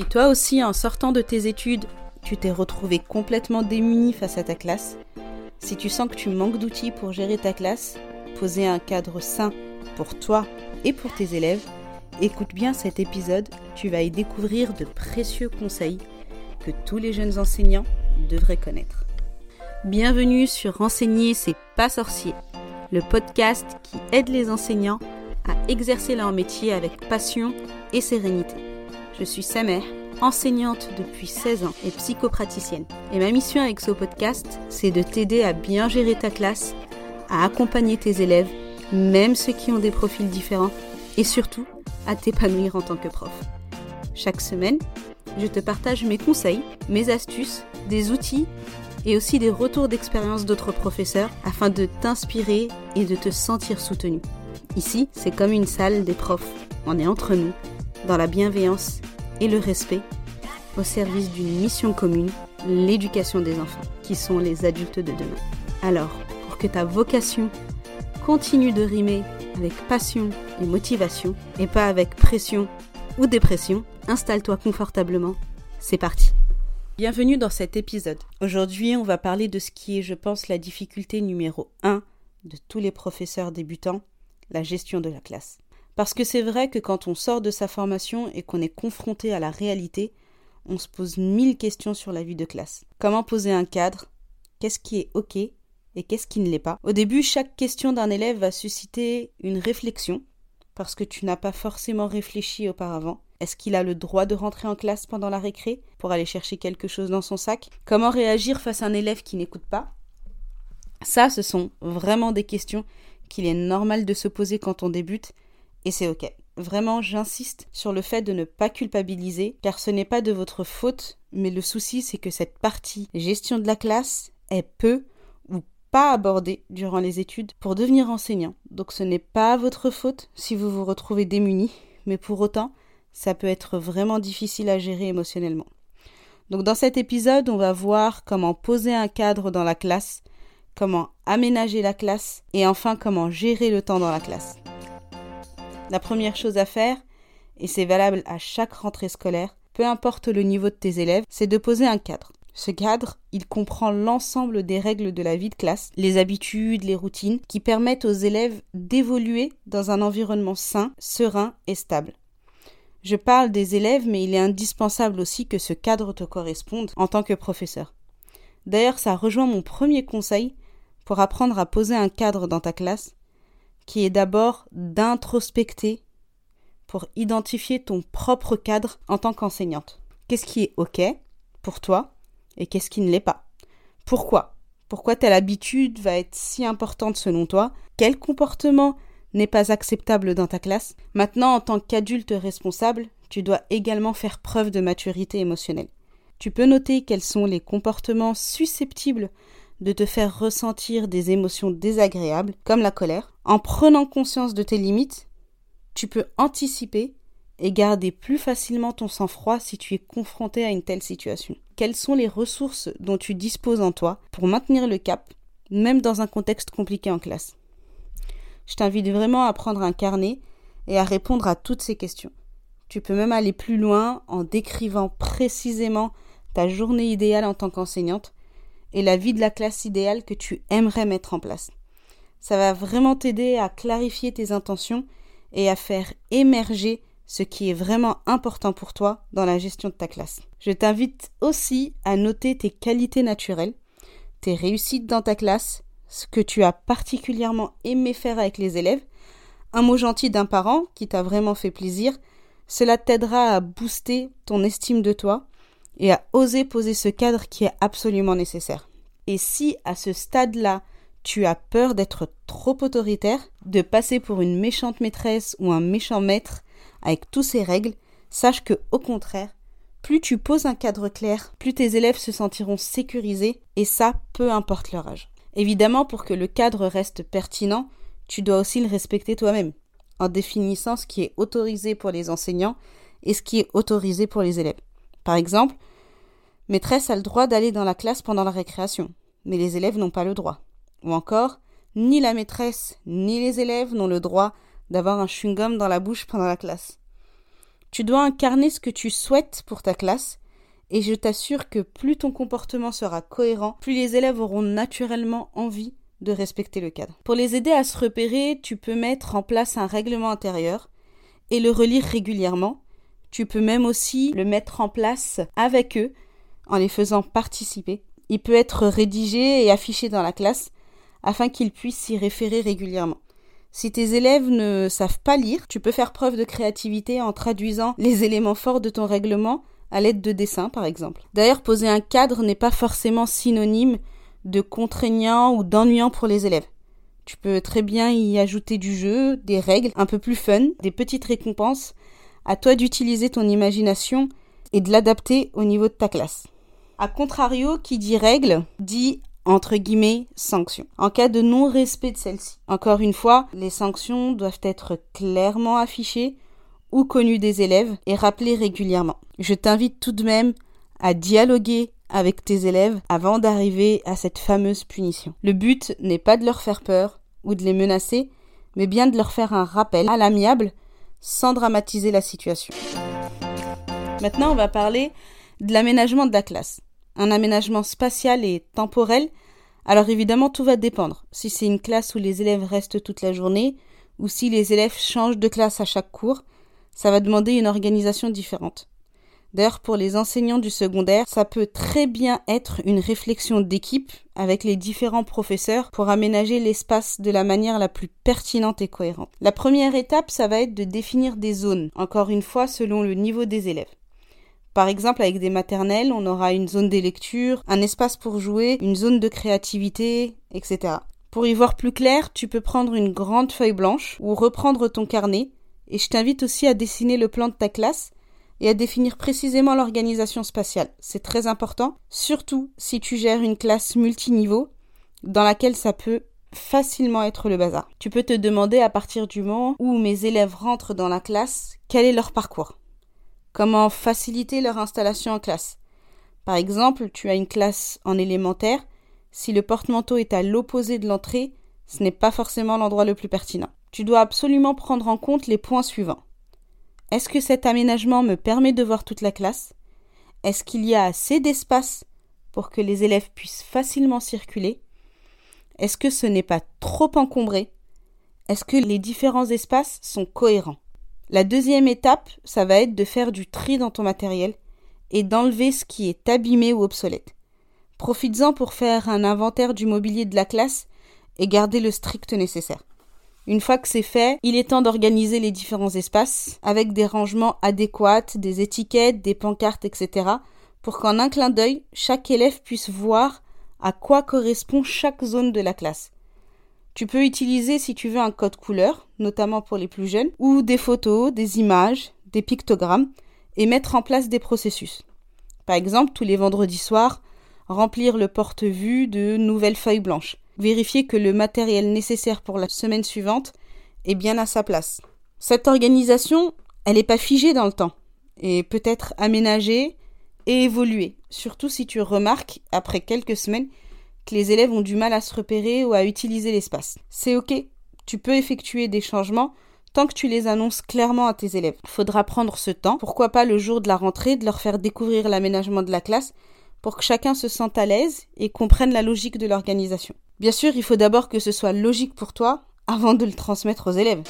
Si toi aussi, en sortant de tes études, tu t'es retrouvé complètement démuni face à ta classe, si tu sens que tu manques d'outils pour gérer ta classe, poser un cadre sain pour toi et pour tes élèves, écoute bien cet épisode, tu vas y découvrir de précieux conseils que tous les jeunes enseignants devraient connaître. Bienvenue sur Enseigner, c'est pas sorcier, le podcast qui aide les enseignants à exercer leur métier avec passion et sérénité. Je suis Samer, enseignante depuis 16 ans et psychopraticienne. Et ma mission avec ce podcast, c'est de t'aider à bien gérer ta classe, à accompagner tes élèves, même ceux qui ont des profils différents, et surtout à t'épanouir en tant que prof. Chaque semaine, je te partage mes conseils, mes astuces, des outils et aussi des retours d'expérience d'autres professeurs afin de t'inspirer et de te sentir soutenu. Ici, c'est comme une salle des profs. On est entre nous, dans la bienveillance et le respect, au service d'une mission commune, l'éducation des enfants, qui sont les adultes de demain. Alors, pour que ta vocation continue de rimer avec passion et motivation, et pas avec pression ou dépression, installe-toi confortablement. C'est parti. Bienvenue dans cet épisode. Aujourd'hui, on va parler de ce qui est, je pense, la difficulté numéro 1 de tous les professeurs débutants, la gestion de la classe. Parce que c'est vrai que quand on sort de sa formation et qu'on est confronté à la réalité, on se pose mille questions sur la vie de classe. Comment poser un cadre? Qu'est-ce qui est OK et qu'est-ce qui ne l'est pas? Au début, chaque question d'un élève va susciter une réflexion, parce que tu n'as pas forcément réfléchi auparavant. Est-ce qu'il a le droit de rentrer en classe pendant la récré pour aller chercher quelque chose dans son sac? Comment réagir face à un élève qui n'écoute pas? Ça, ce sont vraiment des questions qu'il est normal de se poser quand on débute, et c'est ok. Vraiment, j'insiste sur le fait de ne pas culpabiliser, car ce n'est pas de votre faute, mais le souci c'est que cette partie gestion de la classe est peu ou pas abordée durant les études pour devenir enseignant. Donc ce n'est pas votre faute si vous vous retrouvez démuni, mais pour autant, ça peut être vraiment difficile à gérer émotionnellement. Donc dans cet épisode, on va voir comment poser un cadre dans la classe, comment aménager la classe et enfin comment gérer le temps dans la classe. La première chose à faire, et c'est valable à chaque rentrée scolaire, peu importe le niveau de tes élèves, c'est de poser un cadre. Ce cadre, il comprend l'ensemble des règles de la vie de classe, les habitudes, les routines, qui permettent aux élèves d'évoluer dans un environnement sain, serein et stable. Je parle des élèves, mais il est indispensable aussi que ce cadre te corresponde en tant que professeur. D'ailleurs, ça rejoint mon premier conseil pour apprendre à poser un cadre dans ta classe, qui est d'abord d'introspecter pour identifier ton propre cadre en tant qu'enseignante. Qu'est-ce qui est OK pour toi et qu'est-ce qui ne l'est pas? Pourquoi? Pourquoi telle habitude va être si importante selon toi? Quel comportement n'est pas acceptable dans ta classe? Maintenant, en tant qu'adulte responsable, tu dois également faire preuve de maturité émotionnelle. Tu peux noter quels sont les comportements susceptibles de te faire ressentir des émotions désagréables, comme la colère. En prenant conscience de tes limites, tu peux anticiper et garder plus facilement ton sang-froid si tu es confronté à une telle situation. Quelles sont les ressources dont tu disposes en toi pour maintenir le cap, même dans un contexte compliqué en classe? Je t'invite vraiment à prendre un carnet et à répondre à toutes ces questions. Tu peux même aller plus loin en décrivant précisément ta journée idéale en tant qu'enseignante et la vie de la classe idéale que tu aimerais mettre en place. Ça va vraiment t'aider à clarifier tes intentions et à faire émerger ce qui est vraiment important pour toi dans la gestion de ta classe. Je t'invite aussi à noter tes qualités naturelles, tes réussites dans ta classe, ce que tu as particulièrement aimé faire avec les élèves, un mot gentil d'un parent qui t'a vraiment fait plaisir, cela t'aidera à booster ton estime de toi et à oser poser ce cadre qui est absolument nécessaire. Et si à ce stade-là, tu as peur d'être trop autoritaire, de passer pour une méchante maîtresse ou un méchant maître avec tous ces règles, sache que au contraire, plus tu poses un cadre clair, plus tes élèves se sentiront sécurisés et ça peu importe leur âge. Évidemment, pour que le cadre reste pertinent, tu dois aussi le respecter toi-même, en définissant ce qui est autorisé pour les enseignants et ce qui est autorisé pour les élèves. Par exemple, Maîtresse a le droit d'aller dans la classe pendant la récréation, mais les élèves n'ont pas le droit. Ou encore, ni la maîtresse ni les élèves n'ont le droit d'avoir un chewing-gum dans la bouche pendant la classe. Tu dois incarner ce que tu souhaites pour ta classe et je t'assure que plus ton comportement sera cohérent, plus les élèves auront naturellement envie de respecter le cadre. Pour les aider à se repérer, tu peux mettre en place un règlement intérieur et le relire régulièrement. Tu peux même aussi le mettre en place avec eux en les faisant participer. Il peut être rédigé et affiché dans la classe afin qu'ils puissent s'y référer régulièrement. Si tes élèves ne savent pas lire, tu peux faire preuve de créativité en traduisant les éléments forts de ton règlement à l'aide de dessins, par exemple. D'ailleurs, poser un cadre n'est pas forcément synonyme de contraignant ou d'ennuyant pour les élèves. Tu peux très bien y ajouter du jeu, des règles un peu plus fun, des petites récompenses. À toi d'utiliser ton imagination et de l'adapter au niveau de ta classe. A contrario, qui dit règle dit entre guillemets sanctions en cas de non-respect de celle-ci. Encore une fois, les sanctions doivent être clairement affichées ou connues des élèves et rappelées régulièrement. Je t'invite tout de même à dialoguer avec tes élèves avant d'arriver à cette fameuse punition. Le but n'est pas de leur faire peur ou de les menacer, mais bien de leur faire un rappel à l'amiable sans dramatiser la situation. Maintenant, on va parler de l'aménagement de la classe. Un aménagement spatial et temporel. Alors évidemment, tout va dépendre. Si c'est une classe où les élèves restent toute la journée, ou si les élèves changent de classe à chaque cours, ça va demander une organisation différente. D'ailleurs, pour les enseignants du secondaire, ça peut très bien être une réflexion d'équipe avec les différents professeurs pour aménager l'espace de la manière la plus pertinente et cohérente. La première étape, ça va être de définir des zones, encore une fois selon le niveau des élèves. Par exemple, avec des maternelles, on aura une zone des lectures, un espace pour jouer, une zone de créativité, etc. Pour y voir plus clair, tu peux prendre une grande feuille blanche ou reprendre ton carnet, et je t'invite aussi à dessiner le plan de ta classe et à définir précisément l'organisation spatiale. C'est très important, surtout si tu gères une classe multiniveau dans laquelle ça peut facilement être le bazar. Tu peux te demander à partir du moment où mes élèves rentrent dans la classe, quel est leur parcours Comment faciliter leur installation en classe? Par exemple, tu as une classe en élémentaire, si le porte-manteau est à l'opposé de l'entrée, ce n'est pas forcément l'endroit le plus pertinent. Tu dois absolument prendre en compte les points suivants. Est-ce que cet aménagement me permet de voir toute la classe? Est-ce qu'il y a assez d'espace pour que les élèves puissent facilement circuler? Est-ce que ce n'est pas trop encombré? Est-ce que les différents espaces sont cohérents? La deuxième étape, ça va être de faire du tri dans ton matériel et d'enlever ce qui est abîmé ou obsolète. Profites-en pour faire un inventaire du mobilier de la classe et garder le strict nécessaire. Une fois que c'est fait, il est temps d'organiser les différents espaces avec des rangements adéquats, des étiquettes, des pancartes, etc. pour qu'en un clin d'œil, chaque élève puisse voir à quoi correspond chaque zone de la classe. Tu peux utiliser si tu veux un code couleur, notamment pour les plus jeunes, ou des photos, des images, des pictogrammes, et mettre en place des processus. Par exemple, tous les vendredis soirs, remplir le porte-vue de nouvelles feuilles blanches vérifier que le matériel nécessaire pour la semaine suivante est bien à sa place. Cette organisation, elle n'est pas figée dans le temps et peut être aménagée et évoluée, surtout si tu remarques, après quelques semaines, que les élèves ont du mal à se repérer ou à utiliser l'espace. C'est ok, tu peux effectuer des changements tant que tu les annonces clairement à tes élèves. Faudra prendre ce temps, pourquoi pas le jour de la rentrée, de leur faire découvrir l'aménagement de la classe pour que chacun se sente à l'aise et comprenne la logique de l'organisation. Bien sûr, il faut d'abord que ce soit logique pour toi avant de le transmettre aux élèves.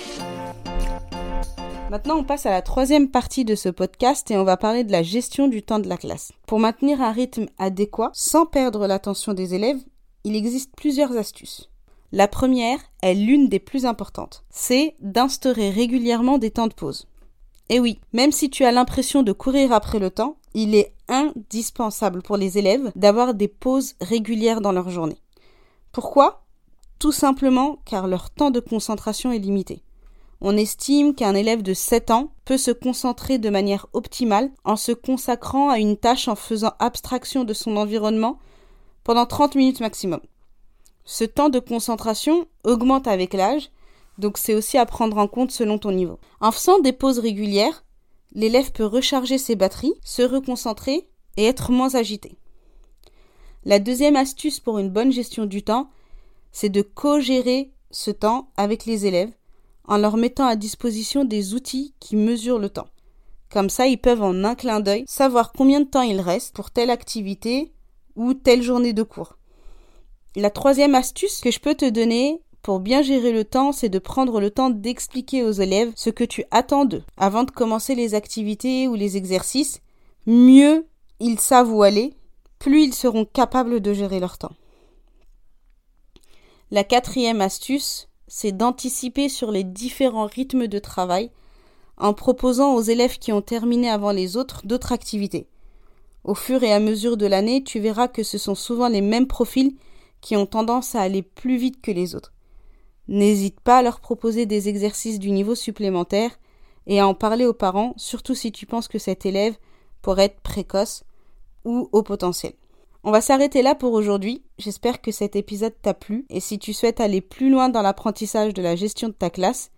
Maintenant, on passe à la troisième partie de ce podcast et on va parler de la gestion du temps de la classe. Pour maintenir un rythme adéquat sans perdre l'attention des élèves, il existe plusieurs astuces. La première est l'une des plus importantes. C'est d'instaurer régulièrement des temps de pause. Et oui, même si tu as l'impression de courir après le temps, il est indispensable pour les élèves d'avoir des pauses régulières dans leur journée. Pourquoi? Tout simplement car leur temps de concentration est limité. On estime qu'un élève de 7 ans peut se concentrer de manière optimale en se consacrant à une tâche en faisant abstraction de son environnement pendant 30 minutes maximum. Ce temps de concentration augmente avec l'âge, donc c'est aussi à prendre en compte selon ton niveau. En faisant des pauses régulières, l'élève peut recharger ses batteries, se reconcentrer et être moins agité. La deuxième astuce pour une bonne gestion du temps, c'est de co-gérer ce temps avec les élèves en leur mettant à disposition des outils qui mesurent le temps, Comme ça, ils peuvent en un clin d'œil savoir combien de temps il reste pour telle activité ou telle journée de cours. La troisième astuce que je peux te donner pour bien gérer le temps, c'est de prendre le temps d'expliquer aux élèves ce que tu attends d'eux. Avant de commencer les activités ou les exercices, mieux ils savent où aller, plus ils seront capables de gérer leur temps. La quatrième astuce, c'est d'anticiper sur les différents rythmes de travail en proposant aux élèves qui ont terminé avant les autres d'autres activités. Au fur et à mesure de l'année, tu verras que ce sont souvent les mêmes profils qui ont tendance à aller plus vite que les autres. N'hésite pas à leur proposer des exercices du niveau supplémentaire et à en parler aux parents, surtout si tu penses que cet élève pourrait être précoce ou au potentiel. On va s'arrêter là pour aujourd'hui. J'espère que cet épisode t'a plu et si tu souhaites aller plus loin dans l'apprentissage de la gestion de ta classe,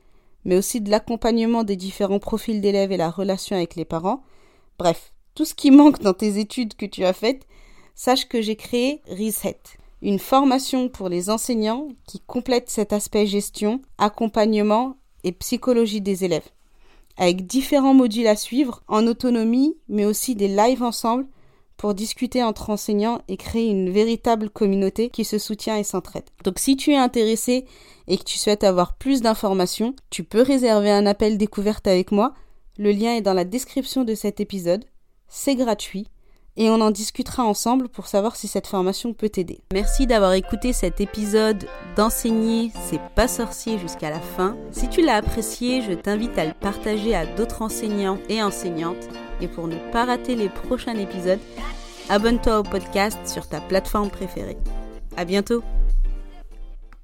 mais aussi de l'accompagnement des différents profils d'élèves et la relation avec les parents, bref, tout ce qui manque dans tes études que tu as faites, sache que j'ai créé Reset, une formation pour les enseignants qui complète cet aspect gestion, accompagnement et psychologie des élèves, avec différents modules à suivre en autonomie, mais aussi des lives ensemble pour discuter entre enseignants et créer une véritable communauté qui se soutient et s'entraide. Donc si tu es intéressé et que tu souhaites avoir plus d'informations, tu peux réserver un appel découverte avec moi. Le lien est dans la description de cet épisode. C'est gratuit et on en discutera ensemble pour savoir si cette formation peut t'aider. Merci d'avoir écouté cet épisode d'enseigner c'est pas sorcier jusqu'à la fin. Si tu l'as apprécié, je t'invite à le partager à d'autres enseignants et enseignantes et pour ne pas rater les prochains épisodes, abonne-toi au podcast sur ta plateforme préférée. À bientôt!